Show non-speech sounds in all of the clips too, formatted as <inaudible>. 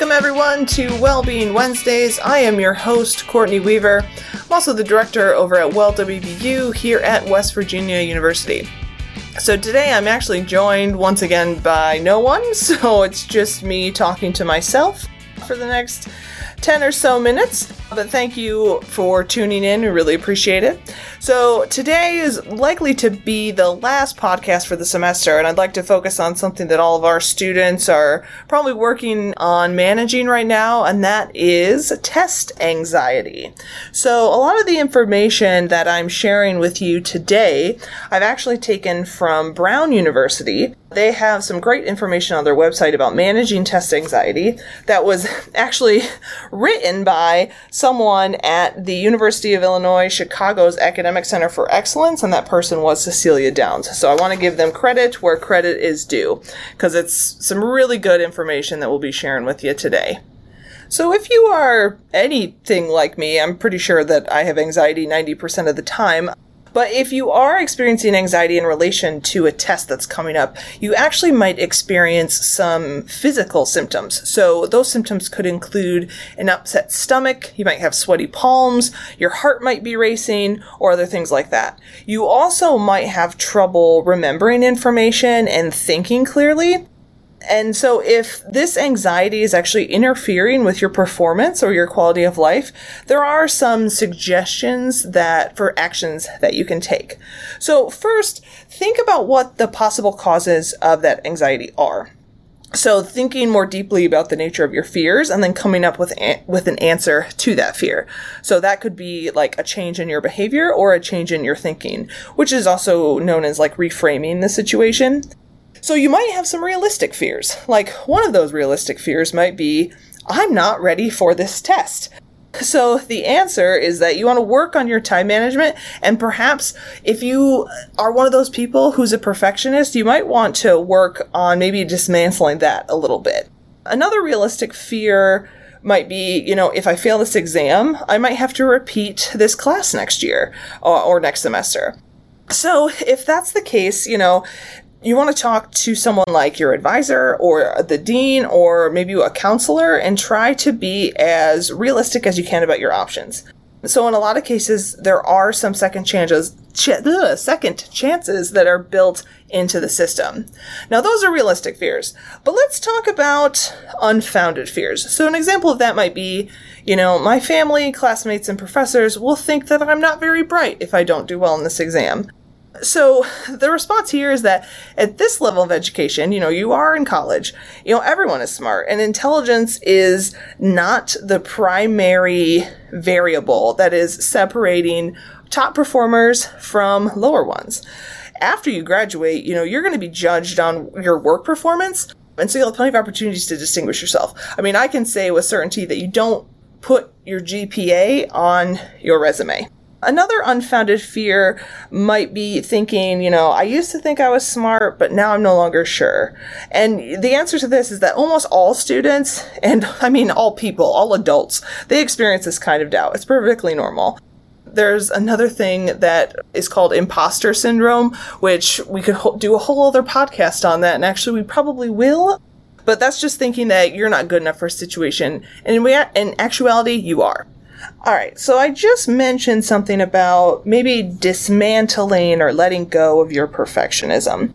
Welcome, everyone, to Wellbeing Wednesdays. I am your host, Courtney Weaver. I'm also the director over at Well WVU here at West Virginia University. So today I'm actually joined once again by no one, <laughs> so it's just me talking to myself for the next 10 or so minutes. But thank you for tuning in. We really appreciate it. So, today is likely to be the last podcast for the semester, and I'd like to focus on something that all of our students are probably working on managing right now, and that is test anxiety. So, a lot of the information that I'm sharing with you today, I've actually taken from Brown University. They have some great information on their website about managing test anxiety that was actually written by someone at the University of Illinois Chicago's Academic Center for Excellence, and that person was Cecilia Downs. So I want to give them credit where credit is due, because it's some really good information that we'll be sharing with you today. So, if you are anything like me, I'm pretty sure that I have anxiety 90% of the time. But if you are experiencing anxiety in relation to a test that's coming up, you actually might experience some physical symptoms. So those symptoms could include an upset stomach, you might have sweaty palms, your heart might be racing, or other things like that. You also might have trouble remembering information and thinking clearly. And so, if this anxiety is actually interfering with your performance or your quality of life, there are some suggestions that for actions that you can take. So, first, think about what the possible causes of that anxiety are. So, thinking more deeply about the nature of your fears and then coming up with, a- with an answer to that fear. So, that could be like a change in your behavior or a change in your thinking, which is also known as like reframing the situation. So you might have some realistic fears. Like one of those realistic fears might be, I'm not ready for this test. So the answer is that you want to work on your time management and perhaps if you are one of those people who's a perfectionist, you might want to work on maybe dismantling that a little bit. Another realistic fear might be, you know, if I fail this exam, I might have to repeat this class next year or, or next semester. So if that's the case, you know, you want to talk to someone like your advisor or the dean or maybe a counselor and try to be as realistic as you can about your options. So in a lot of cases, there are some second chances, ch- ugh, second chances that are built into the system. Now those are realistic fears, but let's talk about unfounded fears. So an example of that might be, you know, my family, classmates, and professors will think that I'm not very bright if I don't do well in this exam. So the response here is that at this level of education, you know, you are in college, you know, everyone is smart and intelligence is not the primary variable that is separating top performers from lower ones. After you graduate, you know, you're going to be judged on your work performance. And so you'll have plenty of opportunities to distinguish yourself. I mean, I can say with certainty that you don't put your GPA on your resume. Another unfounded fear might be thinking, you know, I used to think I was smart, but now I'm no longer sure. And the answer to this is that almost all students, <laughs> and I mean all people, all adults, they experience this kind of doubt. It's perfectly normal. There's another thing that is called imposter syndrome, which we could ho- do a whole other podcast on that, and actually we probably will. But that's just thinking that you're not good enough for a situation. And in, rea- in actuality, you are. All right, so I just mentioned something about maybe dismantling or letting go of your perfectionism.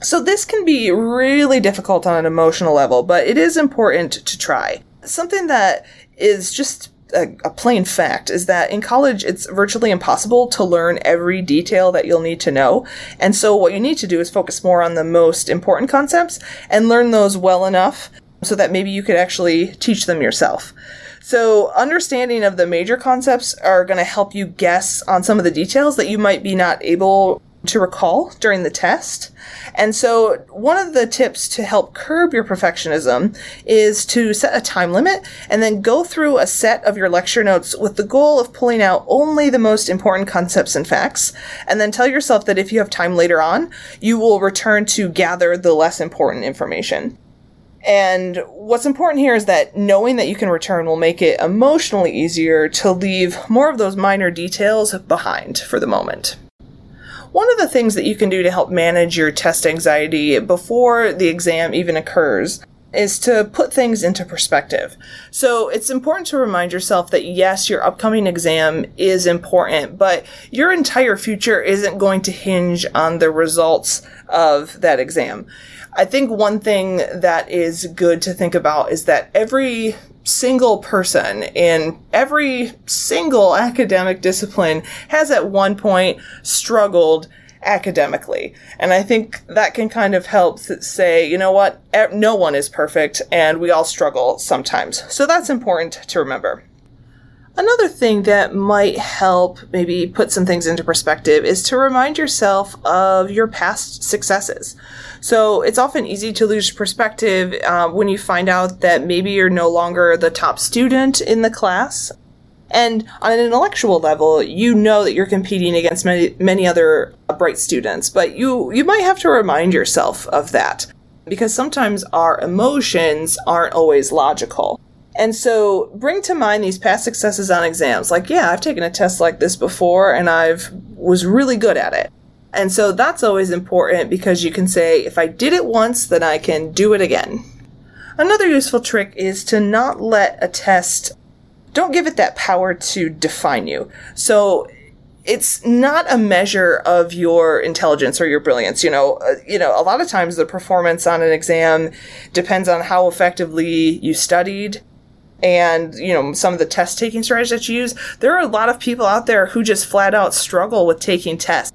So this can be really difficult on an emotional level, but it is important to try. Something that is just a, a, plain fact is that in college it's virtually impossible to learn every detail that you'll need to know. And so what you need to do is focus more on the most important concepts and learn those well enough so that maybe you could actually teach them yourself. So, understanding of the major concepts are going to help you guess on some of the details that you might be not able to recall during the test. And so, one of the tips to help curb your perfectionism is to set a time limit and then go through a set of your lecture notes with the goal of pulling out only the most important concepts and facts. And then tell yourself that if you have time later on, you will return to gather the less important information. And what's important here is that knowing that you can return will make it emotionally easier to leave more of those minor details behind for the moment. One of the things that you can do to help manage your test anxiety before the exam even occurs is to put things into perspective. So it's important to remind yourself that yes, your upcoming exam is important, but your entire future isn't going to hinge on the results of that exam. I think one thing that is good to think about is that every single person in every single <laughs> academic discipline has at one point struggled academically. And I think that can kind of help say, you know what, no one is perfect and we all struggle sometimes. So that's important to remember. Another thing that might help maybe put some things into perspective is to remind yourself of your past successes. So it's often easy to lose perspective uh, when you find out that maybe you're no longer the top student in the class. And on an intellectual level, you know that you're competing against many, many other bright students, but you, you might have to remind yourself of that because sometimes our emotions aren't always logical. And so bring to mind these past successes on exams. Like, yeah, I've taken a test like this before and I've was really good at it. And so that's always important because you can say, if I did it once, then I can do it again. Another useful trick is to not let a test, don't give it that power to define you. So it's not a measure of your intelligence or your brilliance. You know, uh, you know, a lot of times the performance on an exam depends on how effectively you studied, and you know some of the test taking strategies that you use there are a lot of people out there who just flat out struggle with taking tests.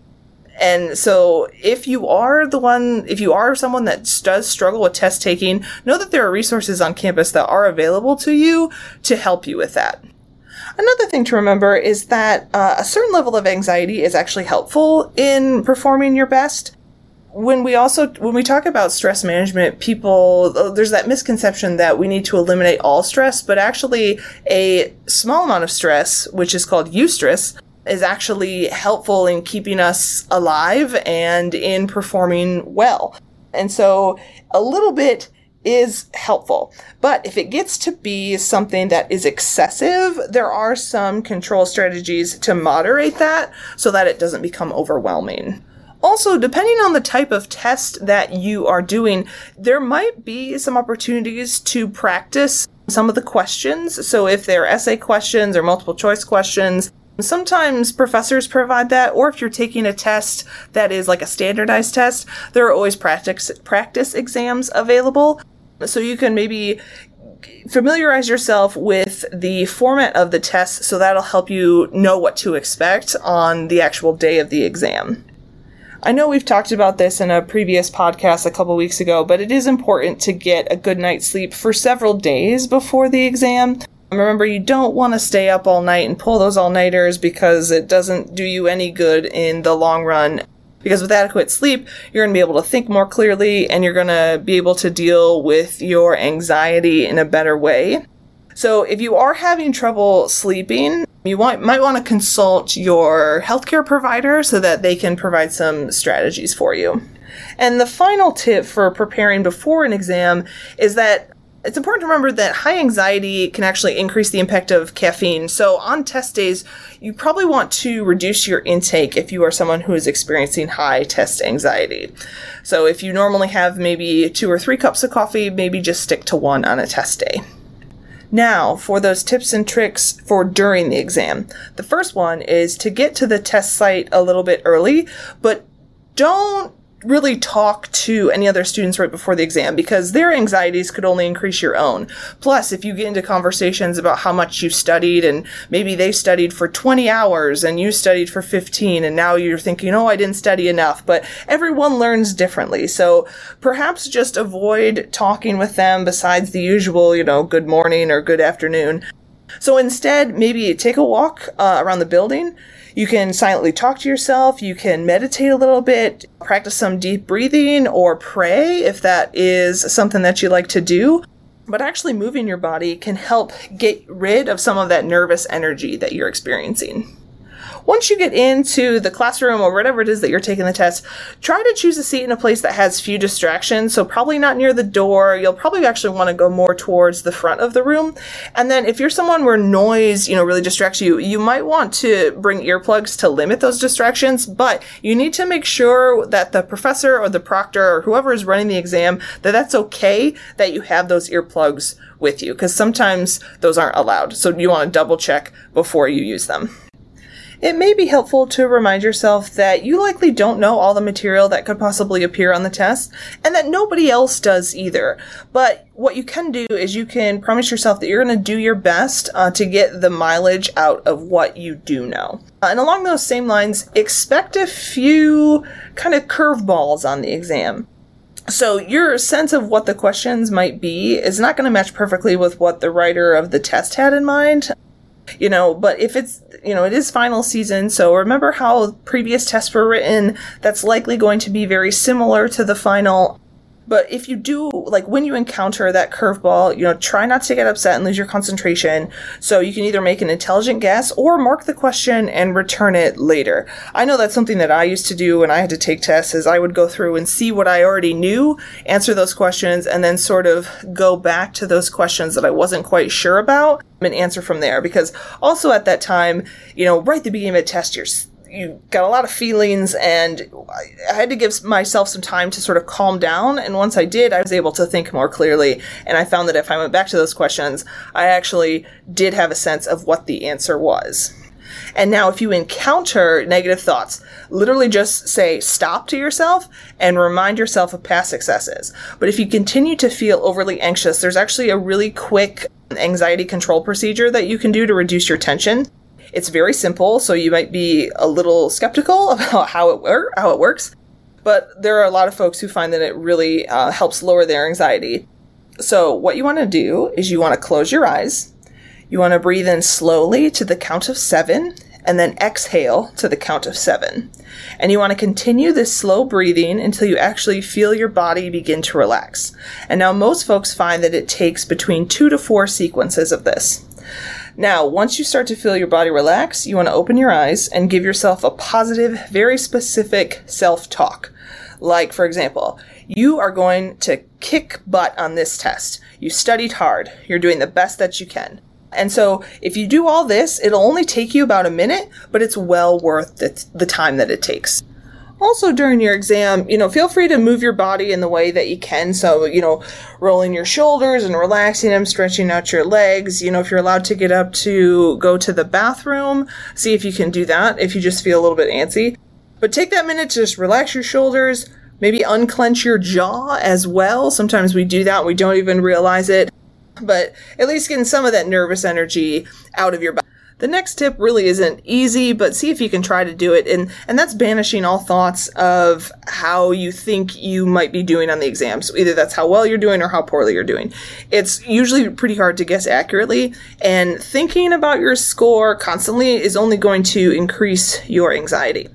And so if you are the one if you are someone that does struggle with test taking know that there are resources on campus that are available to you to help you with that. Another thing to remember is that uh, a certain level of anxiety is actually helpful in performing your best when we also when we talk about stress management people uh, there's that misconception that we need to eliminate all stress but actually a small amount of stress which is called eustress is actually helpful in keeping us alive and in performing well and so a little bit is helpful. But if it gets to be something that is excessive, there are some control strategies to moderate that so that it doesn't become overwhelming. Also, depending on the type of test that you are doing, there might be some opportunities to practice some of the questions. So if they're essay questions or multiple choice questions, Sometimes professors provide that, or if you're taking a test that is like a standardized test, there are always practice practice exams available. So you can maybe familiarize yourself with the format of the test so that'll help you know what to expect on the actual day of the exam. I know we've talked about this in a previous podcast a couple weeks ago, but it is important to get a good night's sleep for several days before the exam. Remember, you don't want to stay up all night and pull those all nighters because it doesn't do you any good in the long run. Because with adequate sleep, you're going to be able to think more clearly and you're going to be able to deal with your anxiety in a better way. So if you are having trouble sleeping, you might, might want to consult your healthcare provider so that they can provide some strategies for you. And the final tip for preparing before an exam is that it's important to remember that high anxiety can actually increase the impact of caffeine. So on test days, you probably want to reduce your intake if you are someone who is experiencing high test anxiety. So if you normally have maybe two or three cups of coffee, maybe just stick to one on a test day. Now, for those tips and tricks for during the exam. The first one is to get to the test site a little bit early, but don't really talk to any other students right before the exam because their anxieties could only increase your own. Plus, if you get into conversations about how much you studied and maybe they studied for 20 hours and you studied for 15 and now you're thinking, oh, I didn't study enough, but everyone learns differently. So perhaps just avoid talking with them besides the usual, you know, good morning or good afternoon. So instead, maybe take a walk uh, around the building you can silently talk to yourself. You can meditate a little bit, practice some deep breathing, or pray if that is something that you like to do. But actually, moving your body can help get rid of some of that nervous energy that you're experiencing. Once you get into the classroom or whatever it is that you're taking the test, try to choose a seat in a place that has few distractions. So probably not near the door. You'll probably actually want to go more towards the front of the room. And then if you're someone where noise, you know, really distracts you, you might want to bring earplugs to limit those distractions, but you need to make sure that the professor or the proctor or whoever is running the exam that that's okay that you have those earplugs with you because sometimes those aren't allowed. So you want to double check before you use them. It may be helpful to remind yourself that you likely don't know all the material that could possibly appear on the test, and that nobody else does either. But what you can do is you can promise yourself that you're going to do your best uh, to get the mileage out of what you do know. Uh, and along those same lines, expect a few kind of curveballs on the exam. So your sense of what the questions might be is not going to match perfectly with what the writer of the test had in mind. You know, but if it's, you know, it is final season, so remember how previous tests were written, that's likely going to be very similar to the final but if you do, like when you encounter that curveball, you know, try not to get upset and lose your concentration. So you can either make an intelligent guess or mark the question and return it later. I know that's something that I used to do when I had to take tests is I would go through and see what I already knew, answer those questions, and then sort of go back to those questions that I wasn't quite sure about and answer from there. Because also at that time, you know, right at the beginning of a test, you're you got a lot of feelings and I had to give myself some time to sort of calm down and once I did I was able to think more clearly and I found that if I went back to those questions I actually did have a sense of what the answer was. And now if you encounter negative thoughts, literally just say stop to yourself and remind yourself of past successes. But if you continue to feel overly anxious, there's actually a really quick anxiety control procedure that you can do to reduce your tension. It's very simple, so you might be a little skeptical <laughs> about how it wor- how it works, but there are a lot of folks who find that it really uh, helps lower their anxiety. So what you want to do is you want to close your eyes. You want to breathe in slowly to the count of seven and then exhale to the count of seven. And you want to continue this slow breathing until you actually feel your body begin to relax. And now most folks find that it takes between two to four sequences of this. Now, once you start to feel your body relax, you want to open your eyes and give yourself a positive, very specific self talk. Like, for example, you are going to kick butt on this test. You studied hard. You're doing the best that you can. And so, if you do all this, it'll only take you about a minute, but it's well worth the, the time that it takes also during your exam, you know, feel free to move your body in the way that you can. So, you know, rolling your shoulders and relaxing them, stretching out your legs. You know, if you're allowed to get up to go to the bathroom, see if you can do that if you just feel a little bit antsy. But take that minute to just relax your shoulders, maybe unclench your jaw as well. Sometimes we do that, we don't even realize it. But at least getting some of that nervous energy out of your body. The next tip really isn't easy, but see if you can try to do it. And, and that's banishing all thoughts of how you think you might be doing on the exam. So either that's how well you're doing or how poorly you're doing. It's usually pretty hard to guess accurately, and thinking about your score constantly is only going to increase your anxiety.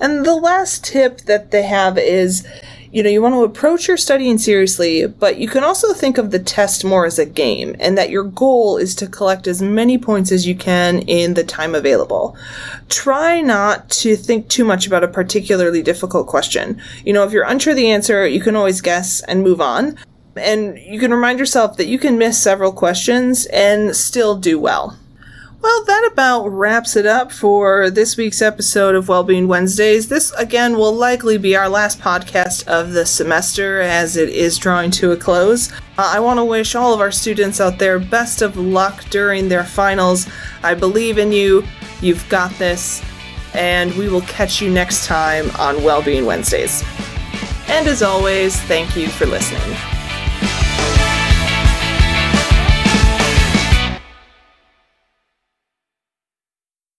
And the last tip that they have is you know, you want to approach your studying seriously, but you can also think of the test more as a game and that your goal is to collect as many points as you can in the time available. Try not to think too much about a particularly difficult question. You know, if you're unsure the answer, you can always guess and move on. And you can remind yourself that you can miss several questions and still do well. Well, that about wraps it up for this week's episode of Wellbeing Wednesdays. This, again, will likely be our last podcast of the semester as it is drawing to a close. Uh, I want to wish all of our students out there best of luck during their finals. I believe in you. You've got this. And we will catch you next time on Wellbeing Wednesdays. And as always, thank you for listening.